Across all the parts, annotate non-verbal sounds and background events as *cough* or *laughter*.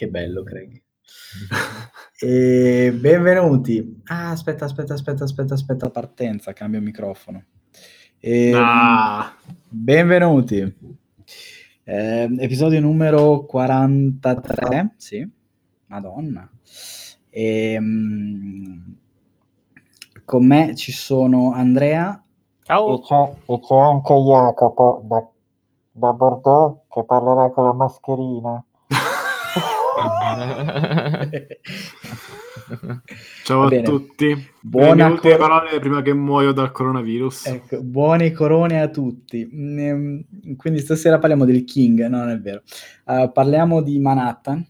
Che bello, Craig. *laughs* e benvenuti. Ah, aspetta, aspetta, aspetta, aspetta, aspetta, partenza, cambio microfono. E, ah. Benvenuti. Eh, episodio numero 43, sì, madonna. E, um, con me ci sono Andrea. Ciao. E c'è, e c'è anche Jacopo da, da Bordeaux che parlerà con la mascherina. *laughs* Ciao a tutti. Buone cor- parole prima che muoio dal coronavirus. Ecco, buone corone a tutti. Quindi stasera parliamo del King, no, non è vero. Uh, parliamo di Manhattan.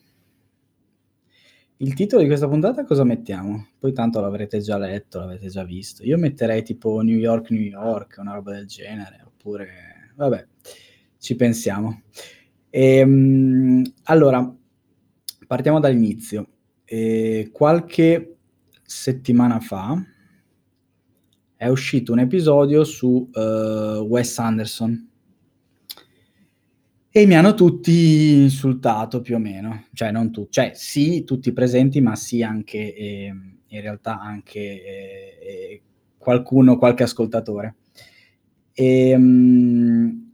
Il titolo di questa puntata cosa mettiamo? Poi tanto l'avrete già letto, l'avete già visto. Io metterei tipo New York, New York, una roba del genere, oppure... Vabbè, ci pensiamo. E, um, allora, partiamo dall'inizio. E qualche settimana fa è uscito un episodio su uh, Wes Anderson e mi hanno tutti insultato più o meno, cioè non tutti, cioè sì tutti presenti, ma sì anche eh, in realtà anche eh, eh qualcuno, qualche ascoltatore. E, um,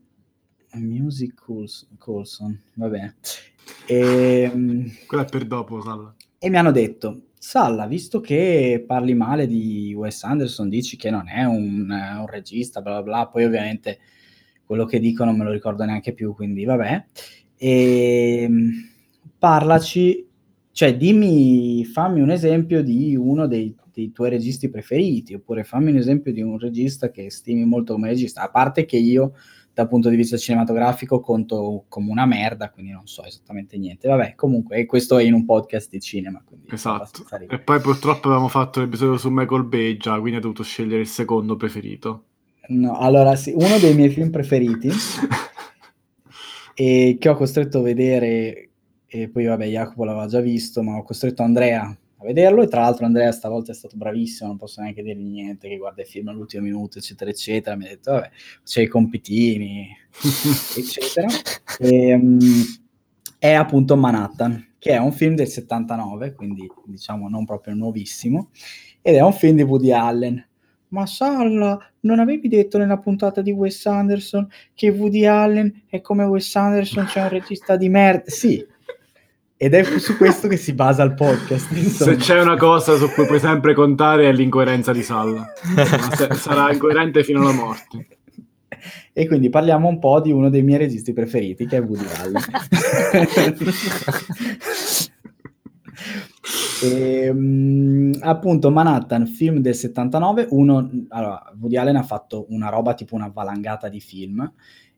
Music Coulson, va bene. E, Quella è per dopo, Salla. E mi hanno detto, Salla, visto che parli male di Wes Anderson, dici che non è un, un regista, bla bla bla, poi ovviamente quello che dicono non me lo ricordo neanche più, quindi vabbè. E, ehm, parlaci, cioè dimmi, fammi un esempio di uno dei, dei, tuoi registi preferiti, oppure fammi un esempio di un regista che stimi molto come regista, a parte che io dal punto di vista cinematografico conto come una merda, quindi non so esattamente niente. Vabbè, comunque questo è in un podcast di cinema. Esatto. E poi purtroppo avevamo fatto l'episodio su Michael Bay già, quindi ho dovuto scegliere il secondo preferito. No, allora sì, uno dei miei film preferiti *laughs* e che ho costretto a vedere, e poi vabbè Jacopo l'aveva già visto, ma ho costretto Andrea vederlo e tra l'altro Andrea stavolta è stato bravissimo, non posso neanche dirgli niente, che guarda il film all'ultimo minuto, eccetera, eccetera, mi ha detto vabbè, c'è i compitini, *laughs* eccetera. E, um, è appunto Manhattan, che è un film del 79, quindi diciamo non proprio nuovissimo, ed è un film di Woody Allen ma Salla, non avevi detto nella puntata di Wes Anderson che Woody Allen è come Wes Anderson, c'è un regista di merda? Sì, ed è su questo che si basa il podcast. Insomma. Se c'è una cosa su cui puoi sempre contare è l'incoerenza di Salla. sarà incoerente fino alla morte. E quindi parliamo un po' di uno dei miei registi preferiti, che è Woody Allen. *laughs* E, um, appunto Manhattan, film del 79, uno, allora, Woody Allen ha fatto una roba tipo una valangata di film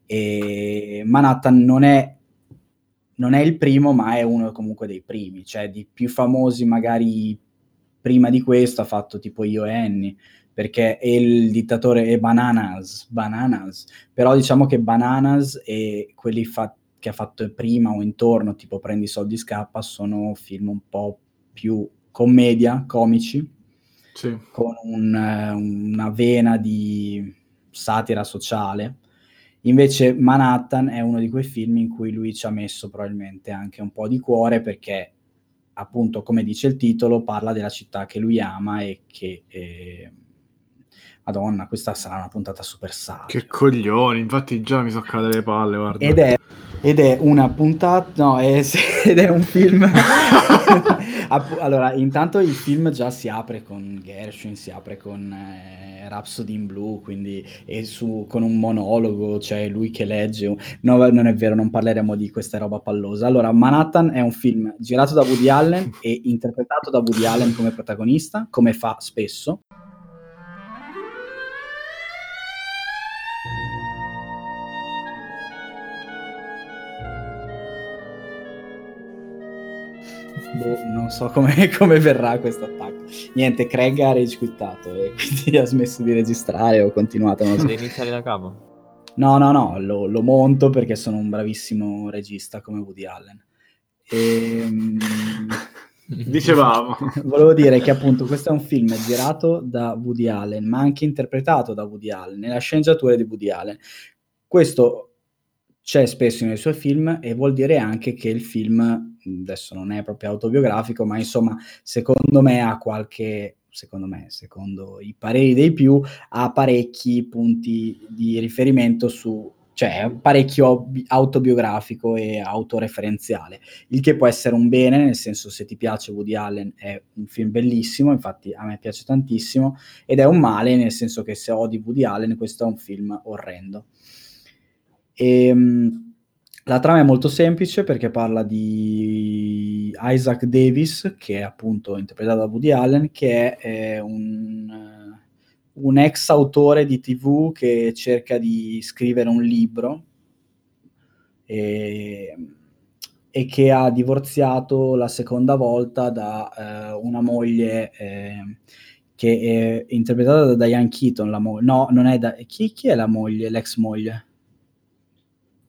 e Manhattan non è, non è il primo ma è uno comunque dei primi, cioè di più famosi magari prima di questo ha fatto tipo Io e Annie perché il dittatore è Bananas, Bananas, però diciamo che Bananas e quelli fa- che ha fatto prima o intorno, tipo Prendi soldi scappa, sono film un po' più commedia, comici, sì. con un, una vena di satira sociale. Invece Manhattan è uno di quei film in cui lui ci ha messo probabilmente anche un po' di cuore perché appunto, come dice il titolo, parla della città che lui ama e che... Eh, Madonna, questa sarà una puntata super sana. Che coglioni, infatti già mi so cadere le palle, guarda. Ed è, ed è una puntata, no, è, *laughs* ed è un film *laughs* allora, intanto il film già si apre con Gershwin, si apre con eh, Rhapsody in Blue, quindi su, con un monologo, cioè lui che legge. No, non è vero, non parleremo di questa roba pallosa. Allora, Manhattan è un film girato da Woody Allen e interpretato da Woody Allen come protagonista, come fa spesso. Boh, non so come, *laughs* come verrà questo attacco. Niente, Craig ha rage quittato e quindi ha smesso di registrare o continuato. Non so. Devi iniziare da capo? No, no, no, lo, lo, monto perché sono un bravissimo regista come Woody Allen. E, ehm, *laughs* Dicevamo. *laughs* Volevo dire che appunto questo è un film girato da Woody Allen, ma anche interpretato da Woody Allen, nella sceneggiatura di Woody Allen. Questo c'è spesso nei suoi film e vuol dire anche che il film adesso non è proprio autobiografico, ma insomma, secondo me ha qualche secondo me, secondo i pareri dei più, ha parecchi punti di riferimento su cioè parecchio autobiografico e autoreferenziale, il che può essere un bene, nel senso se ti piace Woody Allen è un film bellissimo, infatti a me piace tantissimo, ed è un male, nel senso che se odi Woody Allen questo è un film orrendo. Ehm, la trama è molto semplice perché parla di Isaac Davis, che è appunto interpretato da Woody Allen, che è eh, un un ex autore di TV che cerca di scrivere un libro e, e che ha divorziato la seconda volta da eh, una moglie eh, che è interpretata da Diane Keaton. Mo- no, non è da... Chi, chi, è la moglie, l'ex moglie?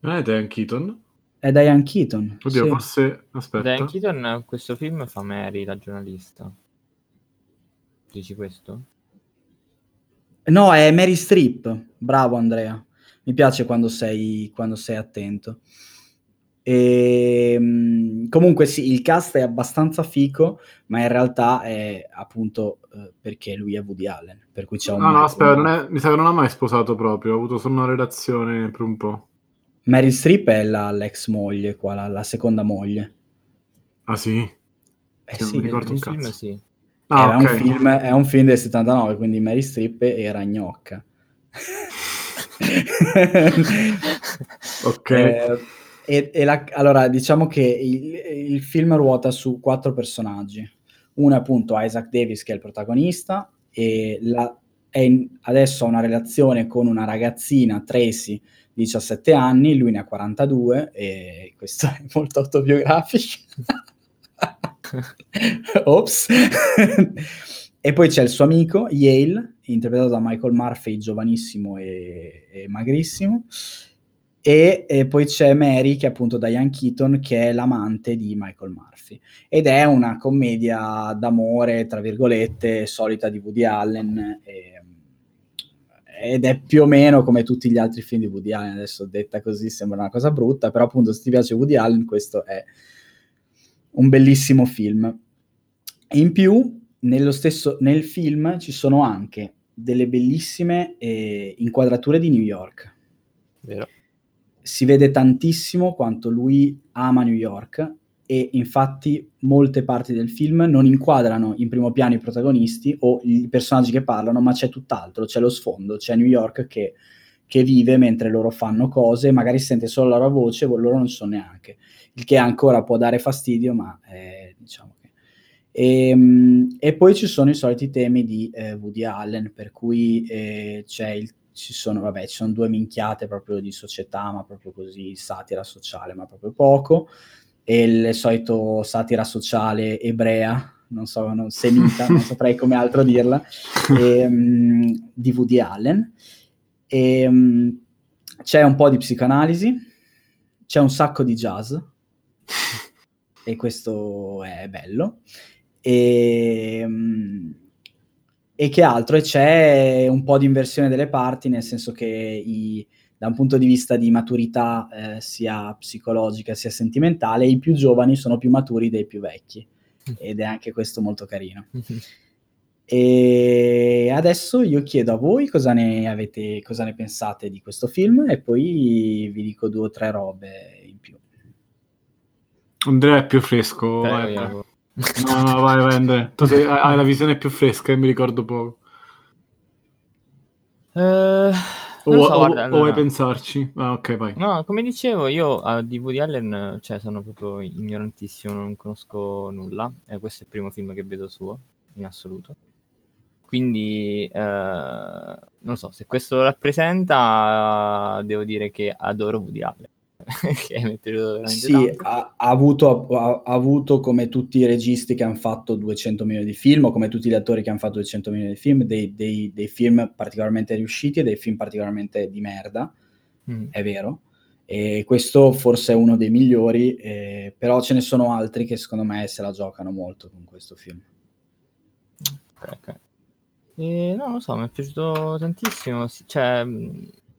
Non è Diane Keaton? È Diane Keaton. Oddio, sì. forse... Aspetta. Diane Keaton questo film fa Mary, la giornalista. Dici questo? No, è Mary Streep. Bravo Andrea. Mi piace quando sei, quando sei attento. E, ehm, comunque sì, il cast è abbastanza fico, ma in realtà è appunto eh, perché lui è Woody Allen, per cui c'è un... No, no, aspetta, non è, mi sa che non ha mai sposato proprio, ha avuto solo una relazione per un po'. Mary Streep è la, l'ex moglie, qua, la, la, seconda moglie. Ah sì? Eh, sì, mi ricordo un cazzo. Film, sì. Ah, è, okay. un film, è, un film, del 79, quindi Mary Strip era gnocca. *laughs* ok. *laughs* Eh, e, e la, allora, diciamo che il, il, film ruota su quattro personaggi. Uno è appunto Isaac Davis, che è il protagonista, e la, in, adesso ha una relazione con una ragazzina, Tracy, 17 anni, lui ne ha 42, e questo è molto autobiografico. *laughs* Ops. e poi c'è il suo amico, Yale, interpretato da Michael Murphy, giovanissimo e, e magrissimo. E, e, poi c'è Mary, che è appunto Diane Keaton, che è l'amante di Michael Murphy. Ed è una commedia d'amore, tra virgolette, solita di Woody Allen. E, ed è più o meno come tutti gli altri film di Woody Allen. Adesso detta così sembra una cosa brutta, però appunto se ti piace Woody Allen, questo è un bellissimo film. In più, nello stesso, nel film ci sono anche delle bellissime eh, inquadrature di New York. Vero. Si vede tantissimo quanto lui ama New York e infatti molte parti del film non inquadrano in primo piano i protagonisti o i personaggi che parlano, ma c'è tutt'altro, c'è lo sfondo, c'è New York che, che vive mentre loro fanno cose, magari sente solo la loro voce, loro non so neanche il che ancora può dare fastidio, ma eh, diciamo che... E, ehm, e, poi ci sono i soliti temi di eh, Woody Allen, per cui eh, c'è il, ci, sono, vabbè, ci sono due minchiate proprio di società, ma proprio così, satira sociale, ma proprio poco, e il solito satira sociale ebrea, non so, non, semita, non saprei come altro dirla, *laughs* e, um, di Woody Allen. E, um, c'è un po' di psicoanalisi, c'è un sacco di jazz, e questo è bello. E, ehm, e che altro? E c'è un po' di inversione delle parti, nel senso che i, da un punto di vista di maturità eh, sia psicologica sia sentimentale, i più giovani sono più maturi dei più vecchi ed è anche questo molto carino. E adesso io chiedo a voi cosa ne avete, cosa ne pensate di questo film e poi vi dico due o tre robe Andrea è più fresco. vai, vai. No, no, vai, vai Andrea. Tu sei, hai la visione più fresca e mi ricordo poco. Uh, o, so, o, guarda, allora. o, vuoi pensarci? Ah, ok, vai. No, come dicevo, io uh, di Woody Allen cioè, sono proprio ignorantissimo, non conosco nulla. Eh, questo è il primo film che vedo suo, in assoluto. Quindi, uh, non so, se questo lo rappresenta, devo dire che adoro Woody Allen. *laughs* che è veramente sì, ha, ha, avuto, ha, ha, avuto, come tutti i registi che hanno fatto 200 milioni di film, o come tutti gli attori che hanno fatto 200 milioni di film, dei, dei, dei film particolarmente riusciti e dei film particolarmente di merda, mm. è vero. E questo forse è uno dei migliori, eh, però ce ne sono altri che secondo me se la giocano molto con questo film. Ok. Eh, no, non lo so, mi è piaciuto tantissimo. Cioè,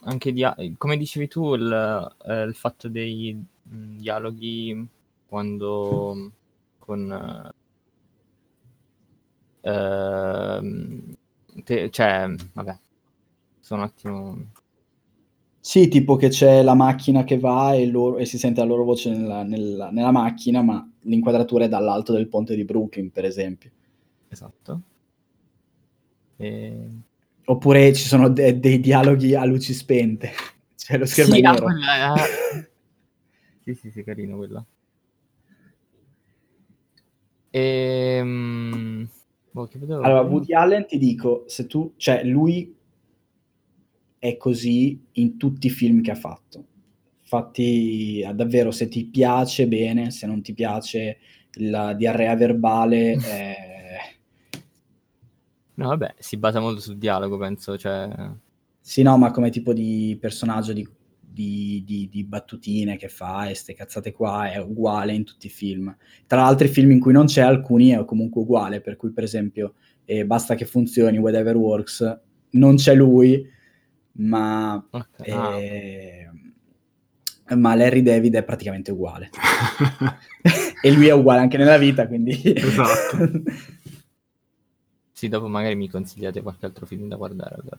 anche dia- come dicevi tu, il, eh, il fatto dei mh, dialoghi quando con... ehm, te- cioè, vabbè, sono un attimo... Sì, tipo che c'è la macchina che va e, loro- e si sente la loro voce nella, nella- nella macchina, ma l'inquadratura è dall'alto del ponte di Brooklyn, per esempio. Esatto. E... Oppure ci sono de- dei dialoghi a luci spente. *laughs* Cioè lo schermo Sì, è nero. quella- ah. sì, sì, sì, carino quella. Ehm... boh, Allora? Woody Allen ti dico, se tu, cioè lui è così in tutti i film che ha fatto. Infatti, ah, davvero, se ti piace bene, se non ti piace la diarrea verbale, *laughs* eh, No, vabbè, si basa molto sul dialogo, penso, cioè... sì, no, ma come tipo di personaggio di, di- di- di battutine che fa e ste cazzate qua è uguale in tutti i film. Tra l'altro, i film in cui non c'è, alcuni è comunque uguale, per cui, per esempio, eh, Basta che funzioni, Whatever Works, non c'è lui, ma ok, ah, Eh, ma Larry David è praticamente uguale. *laughs* *laughs* e lui è uguale anche nella vita, quindi... Esatto. *laughs* Sì, dopo magari mi consigliate qualche altro film da guardare, allora.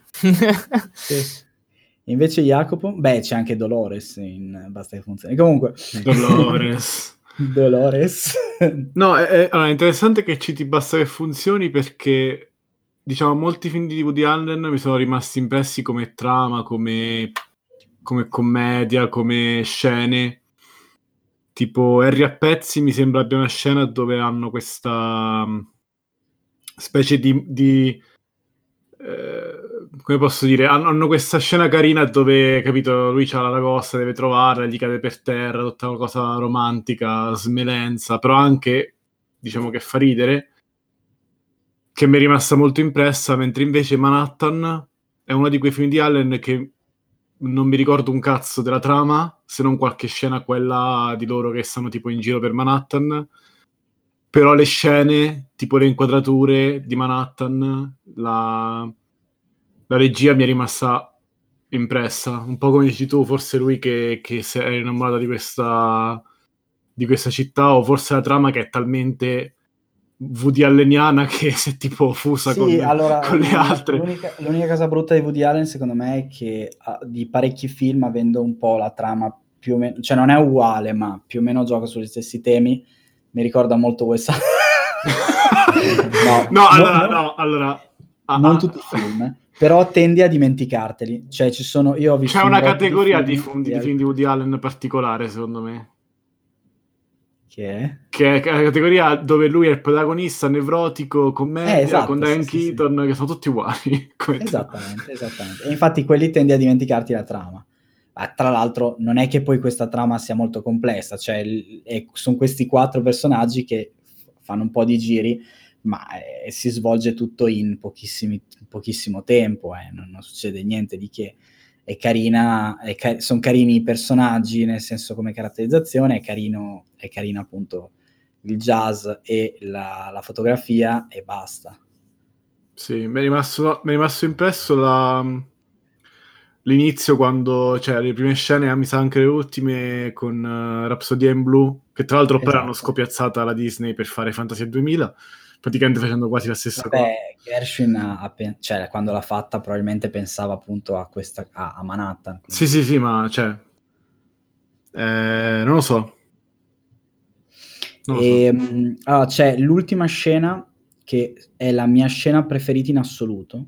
Sì. Invece Jacopo, beh, c'è anche Dolores in Basta che funzioni. Comunque, Dolores. *laughs* Dolores. No, è, è- allora, è interessante che citi Basta che funzioni perché, diciamo, molti film di Woody Allen mi sono rimasti impressi come trama, come, come commedia, come scene. Tipo Harry a pezzi mi sembra abbia una scena dove hanno questa specie di... di, eh, come posso dire? Hanno, hanno questa scena carina dove, capito, lui c'ha la lagosta, deve trovarla, gli cade per terra, tutta una cosa romantica, smelenza, però anche, diciamo che fa ridere, che mi è rimasta molto impressa, mentre invece Manhattan è uno di quei film di Allen che non mi ricordo un cazzo della trama, se non qualche scena quella di loro che stanno tipo in giro per Manhattan, però le scene, tipo le inquadrature di Manhattan, la, la regia mi è rimasta impressa, un po' come dici tu, forse lui che, che si è innamorato di questa, di questa città, o forse la trama che è talmente Woody Alleniana che *laughs* si è tipo fusa Sì, con, allora, con le altre. L'unica, l'unica cosa brutta di Woody Allen, secondo me, è che ha- di parecchi film, avendo un po' la trama più o meno, cioè non è uguale, ma più o meno gioca sugli stessi temi, mi ricorda molto Wes *laughs* No, no, allora, no, no, allora... ah, non ah, tutti i film, però tendi a dimenticarteli. Cioè, ci sono, io ho visto C'è un una botto categoria di, film film, di film di Woody Allen particolare, secondo me. Che è? Che è la categoria dove lui è il protagonista, nevrotico, commedia, Eh, esatto, con Diane sì, sì, sì. Keaton, che sono tutti uguali. *laughs* Esattamente, esattamente. E infatti quelli tendi a dimenticarti la trama. Ma tra l'altro non è che poi questa trama sia molto complessa, cioè è- sono questi quattro personaggi che fanno un po' di giri, ma eh, si svolge tutto in pochissimo tempo, eh, non, non succede niente di che. È carina, è ca- sono carini i personaggi, nel senso come caratterizzazione, è carino, è carino appunto il jazz e la, la fotografia e basta. Sì, mi è rimasto, mi è rimasto impresso la- l'inizio quando, cioè, le prime scene, mi sa anche le ultime, con eh, Rhapsody in Blue, che tra l'altro poi Esatto. hanno scopiazzata la Disney per fare Fantasia 2000, praticamente facendo quasi la stessa cosa. Vabbè, Gershwin, ha- cioè, quando l'ha fatta, probabilmente pensava appunto a, questa, a, a Manhattan. quindi- Sì, sì, sì, ma, cioè... eh, non lo so. Non lo so. E, mh, allora, c'è l'ultima scena che è la mia scena preferita in assoluto.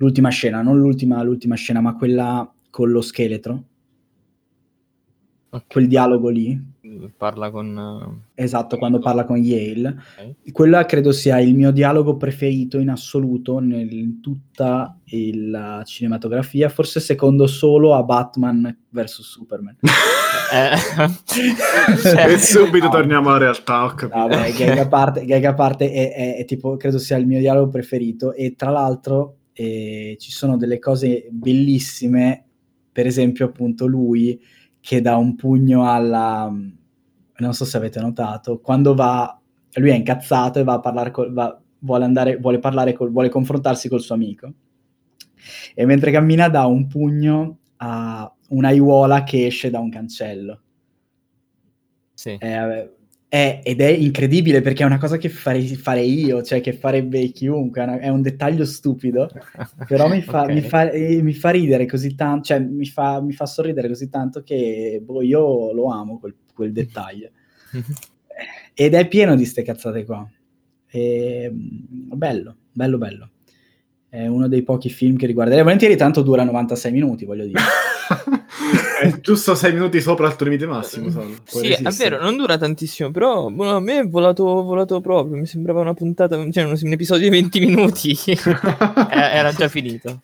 L'ultima scena, non l'ultima, l'ultima scena, ma quella con lo scheletro. Ok. Quel dialogo lì. Parla con... Esatto, quando parla con Yale. eh, Quella credo sia il mio dialogo preferito in assoluto nel- in tutta la cinematografia, forse secondo solo a Batman vs Superman. *laughs* Eh, *laughs* e subito No. torniamo alla realtà, ho capito. No, beh, gag a parte, gag a parte è, è- è tipo, credo sia il mio dialogo preferito e tra l'altro eh, ci sono delle cose bellissime, per esempio appunto lui che dà un pugno alla... non so se avete notato, quando va, lui è incazzato e va a parlare col, va- vuole andare, vuole parlare col, vuole confrontarsi col suo amico e mentre cammina dà un pugno a un'aiuola che esce da un cancello. sì. Eh, È, ed è incredibile perché è una cosa che farei fare io, cioè che farebbe chiunque, è, una- è un dettaglio stupido, *laughs* però mi fa, Ok. mi fa- eh, mi fa ridere così tanto, cioè mi fa, mi fa sorridere così tanto che boh, io lo amo quel, quel dettaglio. *laughs* Ed è pieno di ste cazzate qua. E, bello, bello, bello. È uno dei pochi film che riguarderei volentieri, tanto dura 96 minuti, voglio dire. *laughs* È giusto 6 minuti sopra il tuo limite massimo. Sal. Puoi Sì, è resistere. vero, non dura tantissimo, però boh, a me è volato, volato proprio, mi sembrava una puntata, cioè un, un episodio di 20 minuti, *laughs* era, già finito.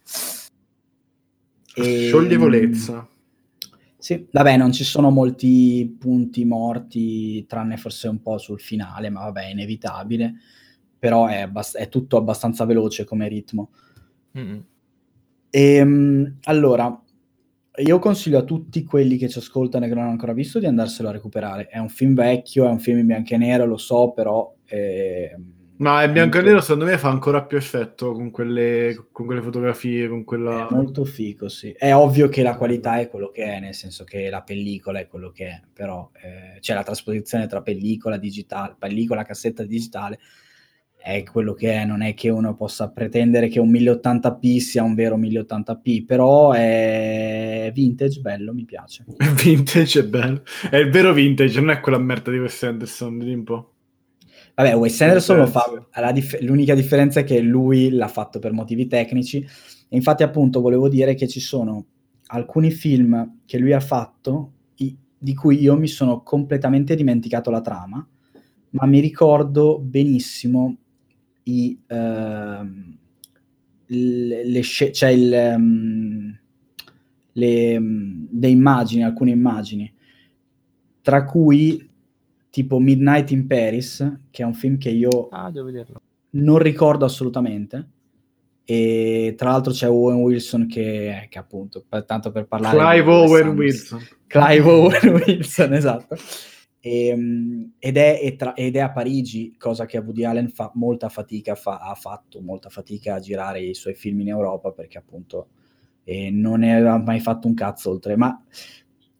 E- *laughs* Scioglievolezza. Sì, vabbè, non ci sono molti punti morti, tranne forse un po' sul finale, ma vabbè, è inevitabile. Però è, abbast- è tutto abbastanza veloce come ritmo. Mm. Ehm, allora, io consiglio a tutti quelli che ci ascoltano e che non hanno ancora visto di andarselo a recuperare. È un film vecchio, è un film in bianco e nero, lo so, però... ehm, Ma il bianco e nero secondo me fa ancora più effetto con quelle, con quelle fotografie, con quella... È molto figo, sì. È ovvio che la qualità è quello che è, nel senso che la pellicola è quello che è, però eh, c'è la trasposizione tra pellicola digitale, pellicola, cassetta digitale, è quello che è, non è che uno possa pretendere che un 1080p sia un vero 1080p, però è vintage, bello, mi piace. *laughs* Vintage è bello. È il vero vintage, non è quella merda di Wes Anderson, di un po'. Vabbè, Wes Anderson lo fa, dif- l'unica differenza è che lui l'ha fatto per motivi tecnici, e infatti appunto volevo dire che ci sono alcuni film che lui ha fatto i- di cui io mi sono completamente dimenticato la trama, ma mi ricordo benissimo i, ehm, le, le sce- cioè il, ehm, le, ehm, le immagini, alcune immagini, tra cui tipo Midnight in Paris, che è un film che io Ah, devo vederlo. non ricordo assolutamente. E tra l'altro c'è Owen Wilson che, che appunto, per- tanto per parlare Clive Owen. Wilson. Clive Owen Wilson, *laughs* esatto. Ehm, ed, è, e tra- ed è a Parigi, cosa che Woody Allen fa molta fatica, fa- ha fatto molta fatica a girare i suoi film in Europa perché appunto eh, non ne aveva mai fatto un cazzo oltre. Ma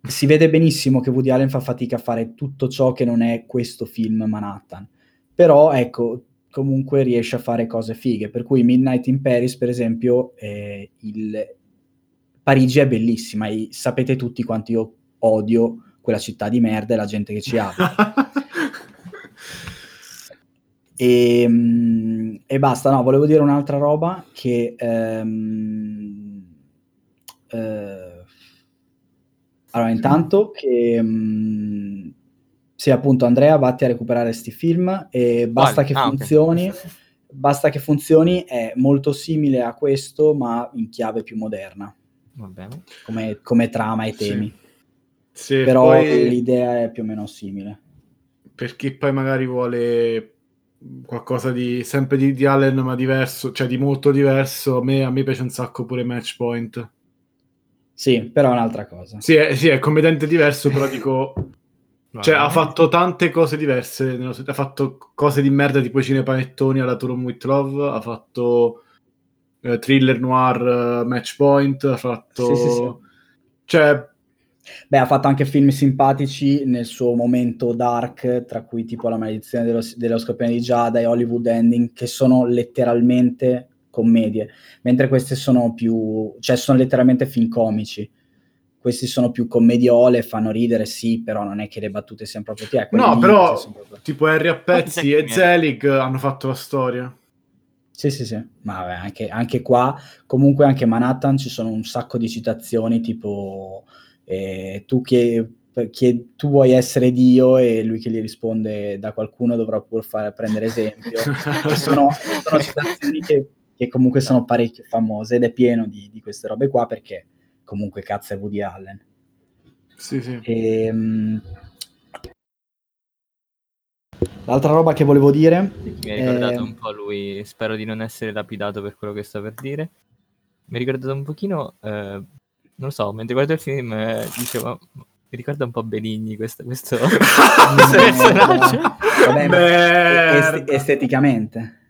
si vede benissimo che Woody Allen fa fatica a fare tutto ciò che non è questo film Manhattan. Però ecco, comunque riesce a fare cose fighe. Per cui Midnight in Paris, per esempio, eh, il... Parigi è bellissima e sapete tutti quanto io odio quella città di merda e la gente che ci *laughs* abita. E, mm, e basta, no, volevo dire un'altra roba che... ehm, eh, allora, intanto che... mm, sì, appunto, Andrea, vatti a recuperare sti film e basta Quali? che Ah, funzioni. Basta che funzioni, è molto simile a questo, ma in chiave più moderna, Va bene. come, come trama e temi. Sì, Però poi l'idea è più o meno simile. per chi poi magari vuole qualcosa di sempre di, di Allen ma diverso, cioè di molto diverso, a me, a me piace un sacco pure Match Point. Sì, però è un'altra cosa. Sì, è, sì, è comediante diverso, però dico... *laughs* Cioè, ha fatto tante cose diverse. nello- Ha fatto cose di merda tipo i cinepanettoni alla Turum with Love. Ha fatto eh, thriller noir eh, Match Point. Ha fatto. Sì, sì, sì. Cioè, Beh, ha fatto anche film simpatici nel suo momento dark, tra cui tipo La maledizione dello, dello scorpione di Giada e Hollywood Ending, che sono letteralmente commedie, mentre queste sono più, cioè sono letteralmente film comici. Questi sono più commediole, fanno ridere, sì, però non è che le battute siano proprio tie. quelle no, però proprio- tipo Harry a pezzi e Zelig hanno fatto la storia. Sì, sì, sì, ma vabbè, anche, anche qua, comunque anche Manhattan ci sono un sacco di citazioni, tipo eh, tu che, che tu vuoi essere Dio e lui che gli risponde da qualcuno dovrà pur fare, prendere esempio. E sono, sono citazioni che, che comunque sono parecchio famose ed è pieno di, di queste robe qua perché comunque cazzo è Woody Allen. Sì, sì. Ehm, L'altra roba che volevo dire Mi ha ricordato Eh, un po' lui, spero di non essere lapidato per quello che sto per dire. Mi ha ricordato un pochino, eh, non lo so, mentre guardo il film eh, dicevo, mi ricorda un po' Benigni questo, questo, *laughs* *laughs* questo personaggio. Vabbè, est- esteticamente.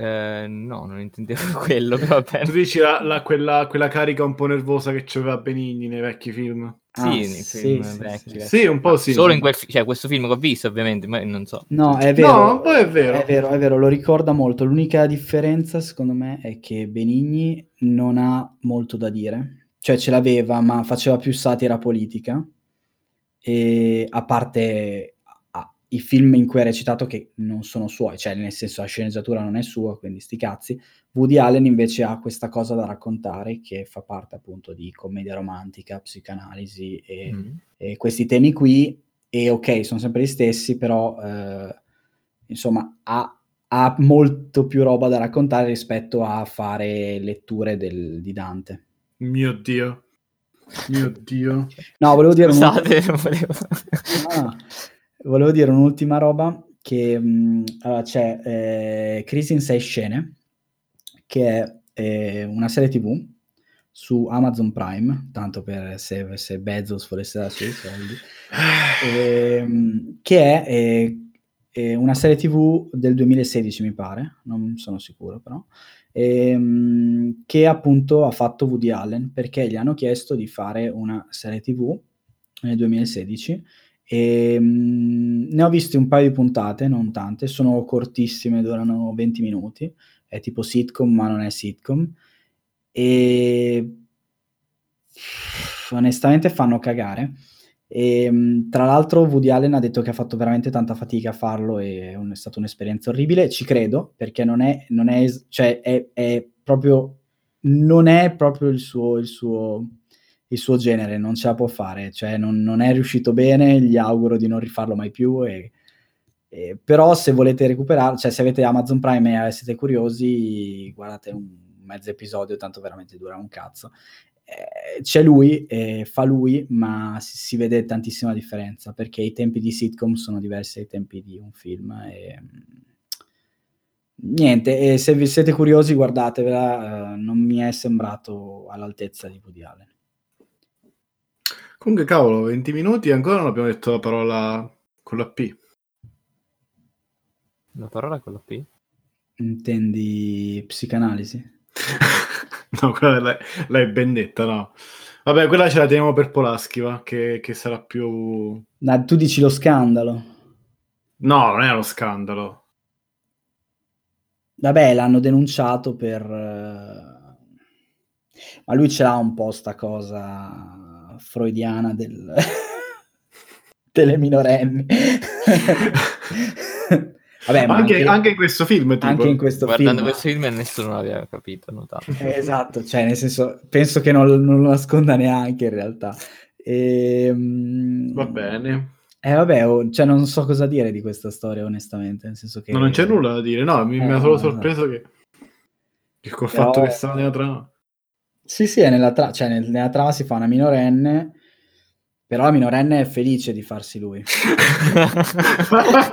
Eh, no, non intendevo *laughs* quello, però va Tu dici la, la- quella, quella carica un po' nervosa che c'aveva Benigni nei vecchi film? Sì, Ah, nei sì, film sì, vecchi, sì. vecchi. Sì, un po' sì. Solo in quel fi- cioè questo film che ho visto, ovviamente, ma non so. No, è vero. No, poi è vero. È vero, è vero, lo ricorda molto. L'unica differenza, secondo me, è che Benigni non ha molto da dire. Cioè, ce l'aveva, ma faceva più satira politica. E a parte i film in cui ha recitato che non sono suoi, cioè nel senso la sceneggiatura non è sua, quindi sti cazzi. Woody Allen invece ha questa cosa da raccontare che fa parte appunto di commedia romantica, psicanalisi e Mm. e questi temi qui, e ok, sono sempre gli stessi, però eh, insomma ha, ha molto più roba da raccontare rispetto a fare letture del- di Dante. Mio Dio. Mio *laughs* Dio. No, volevo dire, un- Scusate, non volevo... Ah, volevo dire un'ultima roba che mh, allora, c'è eh, Crisi in sei scene, che è eh, una serie tv su Amazon Prime, tanto per se, se Bezos volesse darci dei soldi, *sighs* ehm, che è, eh, eh, una serie tv del 2016 mi pare, non sono sicuro però, ehm, che appunto ha fatto Woody Allen perché gli hanno chiesto di fare una serie tv nel 2016 e mm, ne ho viste un paio di puntate, non tante, sono cortissime, durano 20 minuti, è tipo sitcom ma non è sitcom e onestamente fanno cagare. E, mh, tra l'altro Woody Allen ha detto che ha fatto veramente tanta fatica a farlo e è, un- è stata un'esperienza orribile, ci credo, perché non è, non è, cioè è, è proprio, non è proprio il suo, il suo, il suo genere, non ce la può fare, cioè non, non è riuscito bene, gli auguro di non rifarlo mai più, e, e- però se volete recuperare, cioè se avete Amazon Prime e siete curiosi, guardate un mezzo episodio, tanto veramente dura un cazzo. Eh, c'è lui, eh, fa lui, ma si, si vede tantissima differenza perché i tempi di sitcom sono diversi dai tempi di un film. E, mm, niente, se vi siete curiosi, guardatevela, eh, non mi è sembrato all'altezza di Woody Allen. Comunque, cavolo, 20 minuti e ancora non abbiamo detto la parola con la P. La parola con la P? Intendi psicanalisi? *laughs* no, quella l'hai, l'hai ben detta, no. Vabbè, quella ce la teniamo per Polaschi, va, che, che sarà più... No, tu dici lo scandalo. No, non è uno scandalo. Vabbè, l'hanno denunciato per... eh, Ma lui ce l'ha un po' sta cosa freudiana del... *laughs* delle minorenni. *laughs* Vabbè, ma anche, anche, anche in questo film, tipo. anche in questo Guardando film... questo film nessuno l'aveva capito, notato. Eh, Esatto, cioè nel senso, penso che non, non lo nasconda neanche in realtà. Ehm, Va bene. Eh vabbè, oh, cioè non so cosa dire di questa storia onestamente, nel senso che... No, non c'è nulla da dire. No, mi, Eh, mi ha solo no, no. sorpreso che... che col Però fatto che è- stava nella trama. Sì, sì, è nella, tra- cioè, nel- nella trama si fa una minorenne, però la minorenne è felice di farsi lui. *laughs*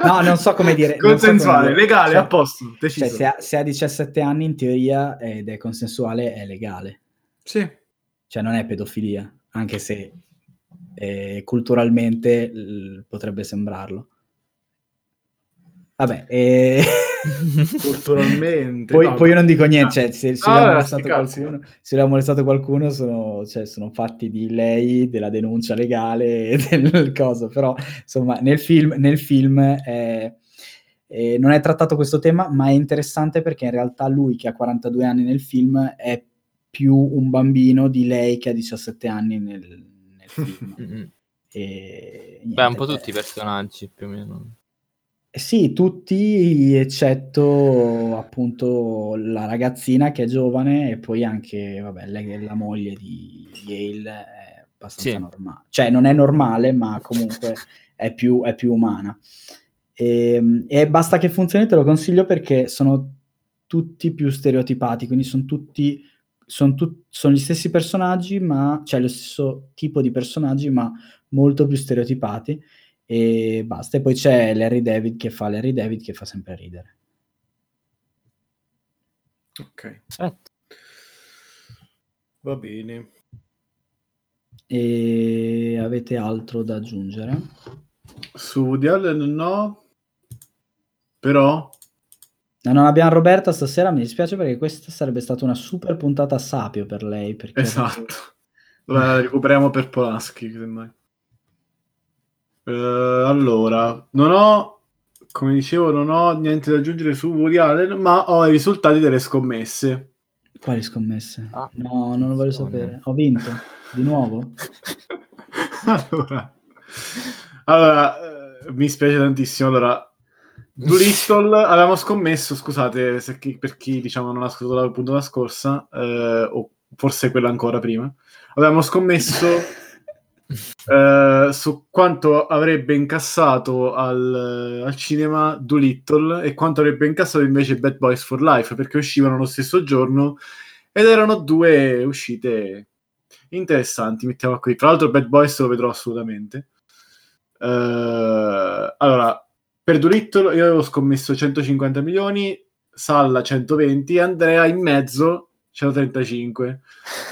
No, non so come dire. non so come Consensuale, dire. legale, Cioè- a posto, deciso. Cioè, se ha, se ha 17 anni in teoria ed è consensuale è legale, Sì. cioè non è pedofilia, anche se eh, culturalmente l- potrebbe sembrarlo. Vabbè, e... *laughs* *laughs* Culturalmente. poi, no. poi io non dico niente, cioè, se, se Ah, lui ha vabbè, molestato qualcuno, se lui ha molestato qualcuno sono, cioè, sono fatti di lei, della denuncia legale *laughs* e del coso, però insomma nel film, nel film eh, eh, non è trattato questo tema, ma è interessante perché in realtà lui che ha 42 anni nel film è più un bambino di lei che ha 17 anni nel, nel film. *laughs* Mm-mm. E, Beh, un niente, po' tutti i personaggi più o meno. Eh Sì, tutti eccetto appunto la ragazzina che è giovane e poi anche, vabbè, lei, la moglie di Yale è abbastanza Sì. normale. Cioè non è normale, ma comunque è più, è più umana. E, e basta che funzioni, te lo consiglio perché sono tutti più stereotipati, quindi sono tutti, sono, tut- sono gli stessi personaggi, ma cioè lo stesso tipo di personaggi, ma molto più stereotipati e basta. E poi c'è Larry David che fa Larry David che fa sempre ridere. Ok, Perfetto. va bene. E avete altro da aggiungere? Su Woody Allen no, però non abbiamo Roberta stasera, mi dispiace perché questa sarebbe stata una super puntata sapio per lei. Perché esatto. La recuperiamo per Polaschi, semmai. Uh, allora, non ho, come dicevo, non ho niente da aggiungere su Woody Allen, ma ho i risultati delle scommesse. Quali scommesse? Ah. no, non lo voglio Oh, no. sapere. Ho vinto di nuovo. *laughs* allora, allora eh, mi spiace tantissimo. Allora, Doolittle avevamo scommesso, scusate se chi- per chi diciamo non ha ascoltato la puntata scorsa, eh, o forse quella ancora prima, avevamo scommesso eh, su quanto avrebbe incassato al, al cinema Doolittle e quanto avrebbe incassato invece Bad Boys for Life, perché uscivano lo stesso giorno ed erano due uscite interessanti, mettiamo qui. Tra l'altro Bad Boys lo vedrò assolutamente. Eh, allora, per Doolittle io avevo scommesso 150 milioni, Salla 120 e Andrea in mezzo 135.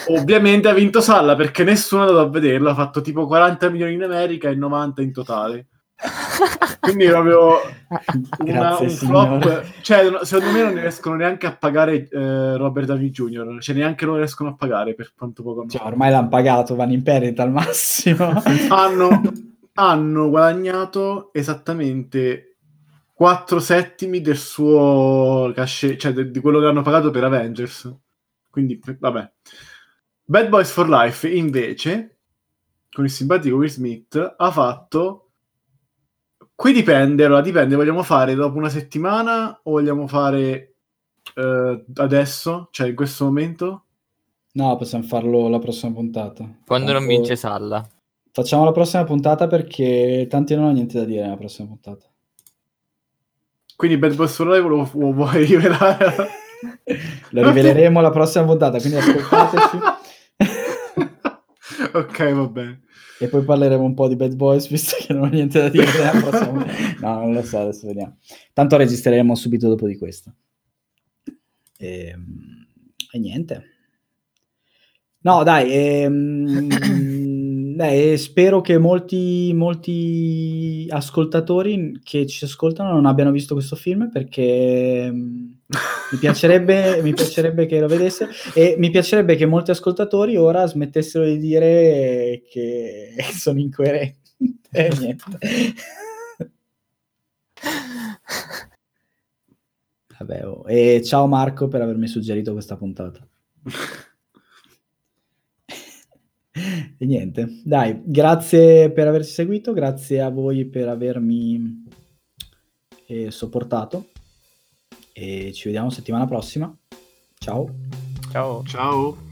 Ovviamente ha vinto Salla perché nessuno è andato a vederlo, ha fatto tipo 40 milioni in America e 90 in totale. Quindi proprio *laughs* una, Grazie, un signore. flop, cioè secondo me non riescono neanche a pagare eh, Robert Downey Jr., cioè neanche lo riescono a pagare per quanto poco Cioè, ormai l'hanno pagato, vanno in perdita al massimo. *laughs* hanno, hanno guadagnato esattamente 4 settimi del suo cachet, cioè de- di quello che hanno pagato per Avengers. Quindi, vabbè. Bad Boys for Life, invece, con il simpatico Will Smith, ha fatto... Qui dipende, allora dipende, vogliamo fare dopo una settimana o vogliamo fare eh, adesso, cioè in questo momento? No, possiamo farlo la prossima puntata. Quando non Tanto- vince Salla. Facciamo la prossima puntata perché tanti non ho niente da dire nella prossima puntata. Quindi Bad Boys for Life lo, lo vuoi *laughs* rivelare? Lo riveleremo la prossima puntata, quindi ascoltateci. *laughs* ok, va bene. E poi parleremo un po' di Bad Boys, visto che non ho niente da dire prossima. *laughs* No, non lo so, adesso vediamo. Tanto registreremo subito dopo di questo. E, e niente. No, dai, ehm, *coughs* dai, spero che molti, molti ascoltatori che ci ascoltano non abbiano visto questo film perché mm, mi piacerebbe, mi piacerebbe che lo vedessero e mi piacerebbe che molti ascoltatori ora smettessero di dire che sono incoerenti. E niente. Vabbè, oh. E ciao Marco per avermi suggerito questa puntata. E niente, dai, grazie per averci seguito, grazie a voi per avermi eh, sopportato e ci vediamo settimana prossima. Ciao. Ciao. Ciao.